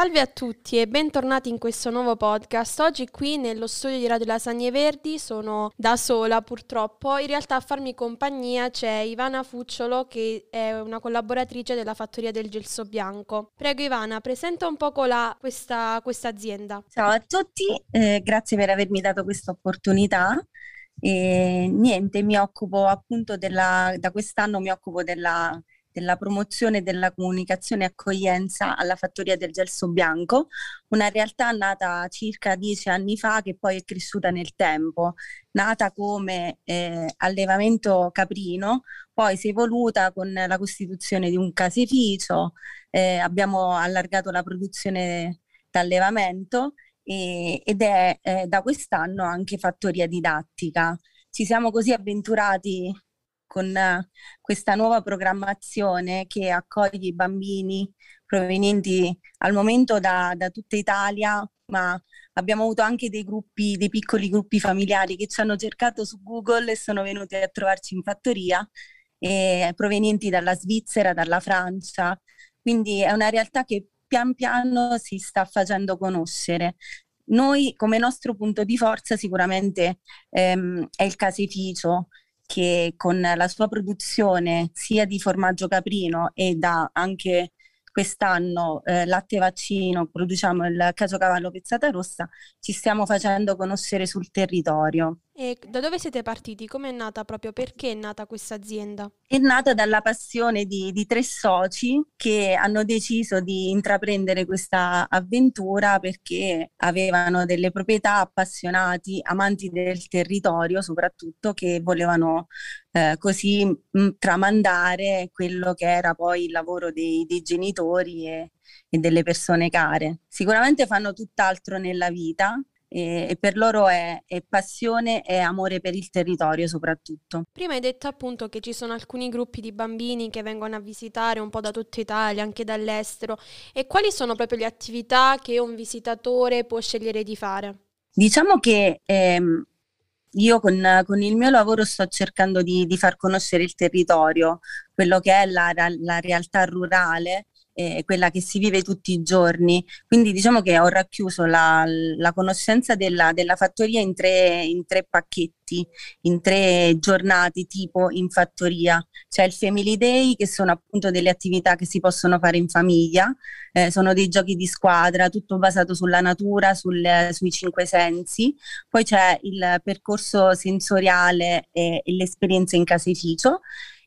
Salve a tutti e bentornati in questo nuovo podcast. Oggi qui nello studio di Radio Lasagne Verdi sono da sola purtroppo. In realtà a farmi compagnia c'è Ivana Fucciolo che è una collaboratrice della fattoria del gelso bianco. Prego Ivana, presenta un poco la, questa, questa azienda. Ciao a tutti, eh, grazie per avermi dato questa opportunità. E niente, mi occupo appunto della, da quest'anno mi occupo della della promozione della comunicazione e accoglienza alla Fattoria del Gelso Bianco, una realtà nata circa dieci anni fa che poi è cresciuta nel tempo, nata come eh, allevamento caprino, poi si è evoluta con la costituzione di un caseificio, eh, abbiamo allargato la produzione d'allevamento e, ed è eh, da quest'anno anche fattoria didattica. Ci siamo così avventurati con questa nuova programmazione che accoglie i bambini provenienti al momento da, da tutta Italia, ma abbiamo avuto anche dei gruppi, dei piccoli gruppi familiari che ci hanno cercato su Google e sono venuti a trovarci in fattoria, eh, provenienti dalla Svizzera, dalla Francia. Quindi è una realtà che pian piano si sta facendo conoscere. Noi come nostro punto di forza sicuramente ehm, è il caseificio, che con la sua produzione sia di formaggio caprino e da anche quest'anno eh, latte vaccino, produciamo il caso cavallo pezzata rossa, ci stiamo facendo conoscere sul territorio. E da dove siete partiti? Come è nata proprio? Perché è nata questa azienda? È nata dalla passione di, di, tre soci che hanno deciso di intraprendere questa avventura perché avevano delle proprietà appassionati, amanti del territorio soprattutto, che volevano eh, così mh, tramandare quello che era poi il lavoro dei, dei genitori e, e delle persone care. Sicuramente fanno tutt'altro nella vita, e, e per loro è, è, passione e amore per il territorio soprattutto. Prima hai detto appunto che ci sono alcuni gruppi di bambini che vengono a visitare un po' da tutta Italia, anche dall'estero e quali sono proprio le attività che un visitatore può scegliere di fare? Diciamo che ehm, io con, con, il mio lavoro sto cercando di, di, far conoscere il territorio, quello che è la, la realtà rurale eh, quella che si vive tutti i giorni. Quindi diciamo che ho racchiuso la, la conoscenza della, della fattoria in tre, in tre, pacchetti, in tre giornate tipo in fattoria. C'è il Family Day che sono appunto delle attività che si possono fare in famiglia, eh, sono dei giochi di squadra, tutto basato sulla natura, sul, sui cinque sensi. Poi c'è il percorso sensoriale e, e l'esperienza in caseificio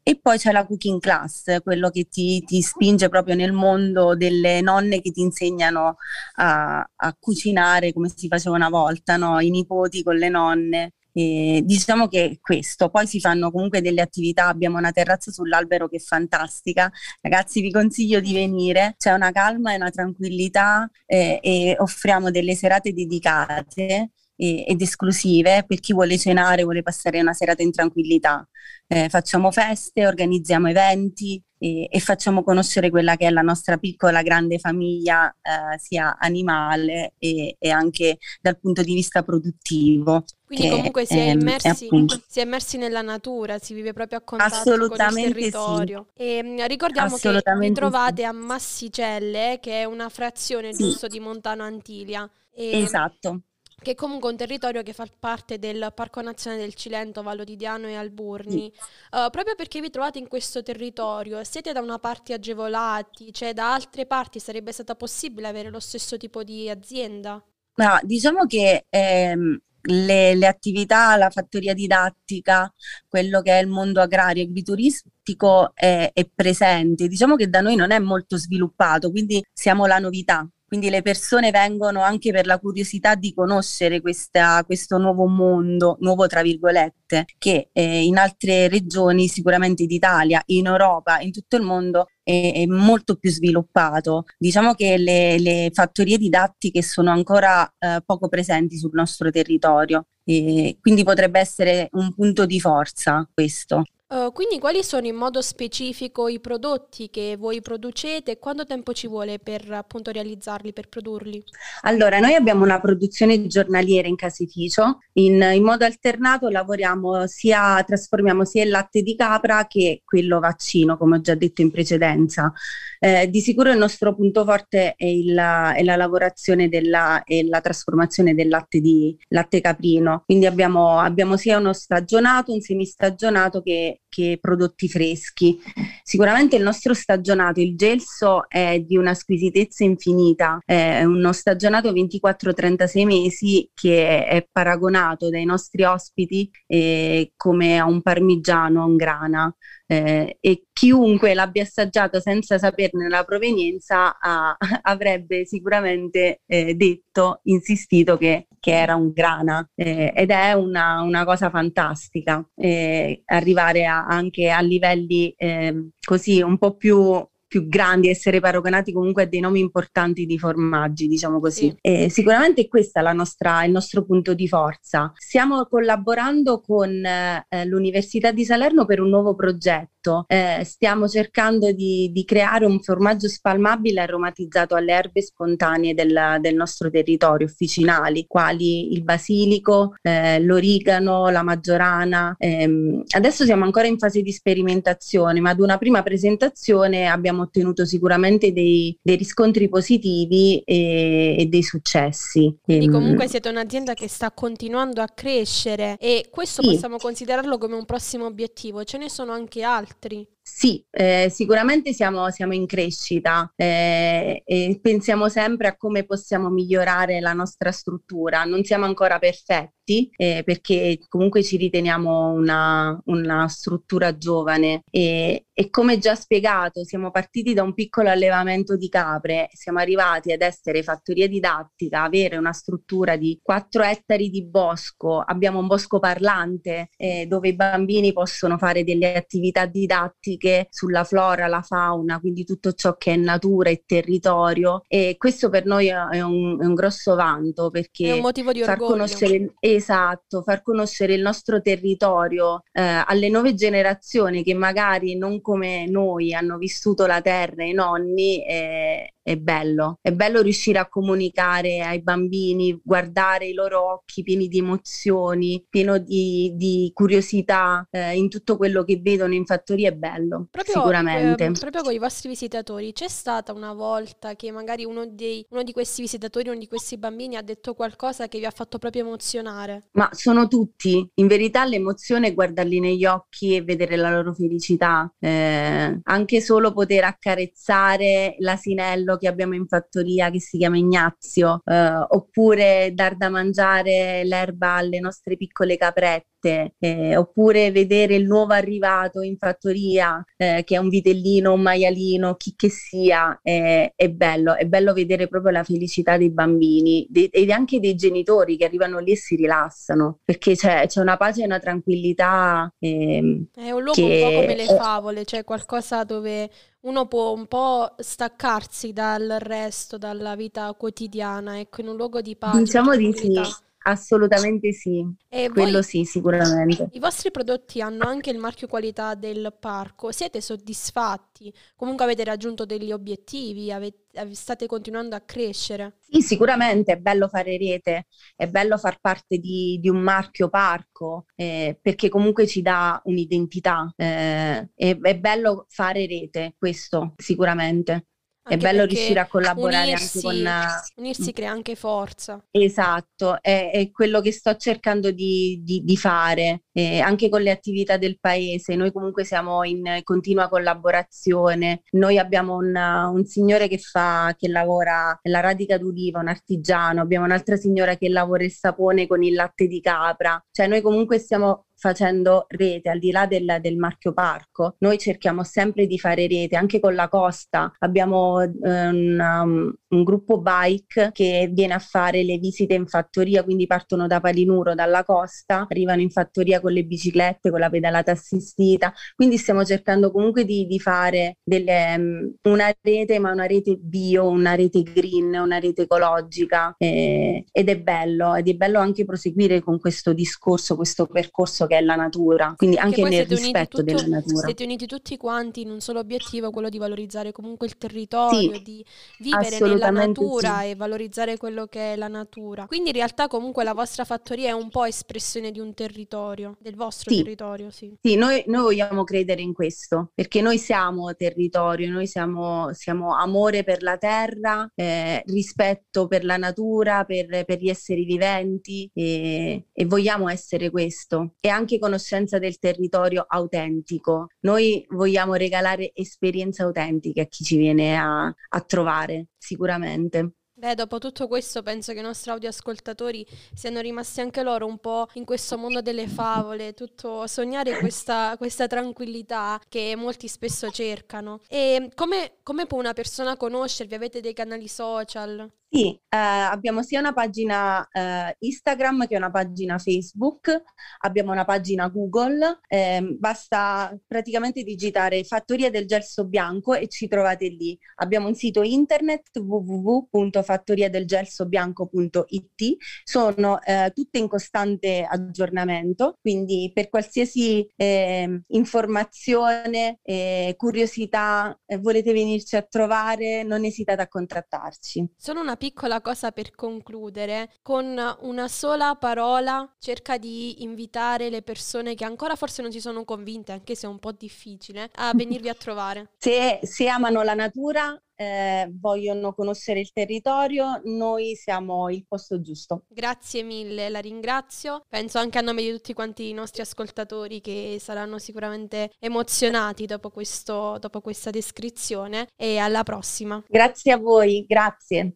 e poi c'è la cooking class, quello che ti, ti spinge proprio nel mondo delle nonne che ti insegnano a, a cucinare come si faceva una volta, no? i nipoti con le nonne. E diciamo che questo, poi si fanno comunque delle attività, abbiamo una terrazza sull'albero che è fantastica, ragazzi vi consiglio di venire, c'è una calma e una tranquillità eh, e offriamo delle serate dedicate ed esclusive per chi vuole cenare, vuole passare una serata in tranquillità. Eh, facciamo feste, organizziamo eventi e, e, facciamo conoscere quella che è la nostra piccola grande famiglia, eh, sia animale e, e, anche dal punto di vista produttivo. Quindi comunque si è, immersi, si è, immersi, nella natura, si vive proprio a contatto con il territorio. Sì. E, mm, ricordiamo che vi trovate sì. a Massicelle, che è una frazione sì. giusto di Montano Antilia. E, esatto che è comunque un territorio che fa parte del Parco Nazionale del Cilento, Vallo di Diano e Alburni. Uh, proprio perché vi trovate in questo territorio, siete da una parte agevolati, cioè da altre parti sarebbe stata possibile avere lo stesso tipo di azienda? No, diciamo che ehm, le, le, attività, la fattoria didattica, quello che è il mondo agrario e agrituristico è, è presente. Diciamo che da noi non è molto sviluppato, quindi siamo la novità quindi le persone vengono anche per la curiosità di conoscere questa, questo nuovo mondo, nuovo tra virgolette, che eh, in altre regioni, sicuramente d'Italia, in Europa, in tutto il mondo è, molto più sviluppato. Diciamo che le, le fattorie didattiche sono ancora eh, poco presenti sul nostro territorio. E quindi potrebbe essere un punto di forza questo. Uh, quindi quali sono in modo specifico i prodotti che voi producete e quanto tempo ci vuole per appunto realizzarli, per produrli? Allora, noi abbiamo una produzione giornaliera in caseificio, in, in modo alternato lavoriamo sia, trasformiamo sia il latte di capra che quello vaccino, come ho già detto in precedenza. Eh, di sicuro il nostro punto forte è, il, è la lavorazione della, e la trasformazione del latte di latte caprino, quindi abbiamo, abbiamo sia uno stagionato, un semistagionato che, che prodotti freschi. Sicuramente il nostro stagionato, il gelso, è di una squisitezza infinita, è uno stagionato 24-36 mesi che è paragonato dai nostri ospiti eh, come a un parmigiano, a un grana eh, e chiunque l'abbia assaggiato senza saperne la provenienza ha, avrebbe sicuramente eh, detto, insistito che, che, era un grana. Eh, ed è una, una cosa fantastica eh, arrivare a, anche a livelli ehm, così un po' più più grandi, essere paragonati comunque a dei nomi importanti di formaggi, diciamo così. Sì. E sicuramente questa è la nostra, il nostro punto di forza. Stiamo collaborando con eh, l'Università di Salerno per un nuovo progetto. Eh, stiamo cercando di, di, creare un formaggio spalmabile aromatizzato alle erbe spontanee del, del nostro territorio, officinali, quali il basilico, eh, l'origano, la maggiorana. Ehm, adesso siamo ancora in fase di sperimentazione, ma ad una prima presentazione abbiamo ottenuto sicuramente dei, dei riscontri positivi e, e, dei successi. Quindi ehm, comunque siete un'azienda che sta continuando a crescere e questo sì. possiamo considerarlo come un prossimo obiettivo, ce ne sono anche altri. který Sì, eh, sicuramente siamo, siamo, in crescita eh, e pensiamo sempre a come possiamo migliorare la nostra struttura. Non siamo ancora perfetti eh, perché comunque ci riteniamo una, una struttura giovane. E, e, come già spiegato siamo partiti da un piccolo allevamento di capre, siamo arrivati ad essere fattoria didattica, avere una struttura di 4 ettari di bosco, abbiamo un bosco parlante eh, dove i bambini possono fare delle attività didattiche tematiche sulla flora, la fauna, quindi tutto ciò che è natura e territorio. E questo per noi è un, è un grosso vanto perché è un motivo di far orgoglio. conoscere esatto, far conoscere il nostro territorio eh, alle nuove generazioni che magari non come noi hanno vissuto la terra, i nonni, eh, è bello, è bello riuscire a comunicare ai bambini, guardare i loro occhi pieni di emozioni, pieno di, di curiosità eh, in tutto quello che vedono in fattoria, è bello, proprio, sicuramente. Eh, proprio con i vostri visitatori, c'è stata una volta che magari uno, dei, uno di questi visitatori, uno di questi bambini ha detto qualcosa che vi ha fatto proprio emozionare? Ma sono tutti, in verità l'emozione è guardarli negli occhi e vedere la loro felicità, eh, anche solo poter accarezzare l'asinello che abbiamo in fattoria che si chiama Ignazio, eh, oppure dar da mangiare l'erba alle nostre piccole caprette latte, eh, oppure vedere il nuovo arrivato in fattoria, eh, che è un vitellino, un maialino, chi che sia, eh, è bello, è bello vedere proprio la felicità dei bambini de- ed anche dei genitori che arrivano lì e si rilassano, perché c'è, c'è una pace e una tranquillità. Ehm, è un luogo un po' come le favole, cioè qualcosa dove uno può un po' staccarsi dal resto, dalla vita quotidiana, ecco, in un luogo di pace. Diciamo di sì. Assolutamente sì, e quello voi, sì, sicuramente. I vostri prodotti hanno anche il marchio qualità del parco, siete soddisfatti? Comunque avete raggiunto degli obiettivi, avete, state continuando a crescere? Sì, sicuramente è bello fare rete, è bello far parte di, di un marchio parco, eh, perché comunque ci dà un'identità, eh, è, è bello fare rete, questo sicuramente. Anche è bello riuscire a collaborare unirsi, anche con... Unirsi crea anche forza. Esatto, è, è quello che sto cercando di, di, di fare, eh, anche con le attività del paese. Noi comunque siamo in continua collaborazione. Noi abbiamo un, un signore che, fa, che lavora la radica d'uliva, un artigiano, abbiamo un'altra signora che lavora il sapone con il latte di capra. Cioè noi comunque stiamo facendo rete al di là del, del, marchio parco. Noi cerchiamo sempre di fare rete anche con la costa. Abbiamo un, um, un, gruppo bike che viene a fare le visite in fattoria, quindi partono da Palinuro, dalla costa, arrivano in fattoria con le biciclette, con la pedalata assistita. Quindi stiamo cercando comunque di, di fare delle, um, una rete, ma una rete bio, una rete green, una rete ecologica eh, ed è bello ed è bello anche proseguire con questo discorso, questo percorso che che è la natura, quindi anche nel rispetto tutto, della natura. Siete uniti tutti quanti in un solo obiettivo, quello di valorizzare comunque il territorio, sì, di vivere nella natura sì. e valorizzare quello che è la natura. Quindi in realtà comunque la vostra fattoria è un po' espressione di un territorio, del vostro sì. territorio, sì. Sì, noi, noi, vogliamo credere in questo, perché noi siamo territorio, noi siamo, siamo amore per la terra, eh, rispetto per la natura, per, per gli esseri viventi e, e vogliamo essere questo. E anche conoscenza del territorio autentico. Noi vogliamo regalare esperienze autentiche a chi ci viene a, a trovare, sicuramente. Beh, dopo tutto questo penso che i nostri audioascoltatori siano rimasti anche loro un po' in questo mondo delle favole, tutto sognare questa, questa tranquillità che molti spesso cercano. E come, come può una persona conoscervi? Avete dei canali social? Sì, eh, abbiamo sia una pagina eh, Instagram che una pagina Facebook, abbiamo una pagina Google, eh, basta praticamente digitare Fattoria del Gelso Bianco e ci trovate lì. Abbiamo un sito internet www.fattoriadelgelsobianco.it, sono eh, tutte in costante aggiornamento, quindi per qualsiasi ehm, informazione, eh, curiosità, eh, volete venirci a trovare, non esitate a contattarci. Sono una piccola cosa per concludere, con una sola parola cerca di invitare le persone che ancora forse non si sono convinte, anche se è un po' difficile, a venirvi a trovare. Se, se amano la natura, eh, vogliono conoscere il territorio, noi siamo il posto giusto. Grazie mille, la ringrazio. Penso anche a nome di tutti quanti i nostri ascoltatori che saranno sicuramente emozionati dopo, questo, dopo questa descrizione e alla prossima. Grazie a voi, grazie.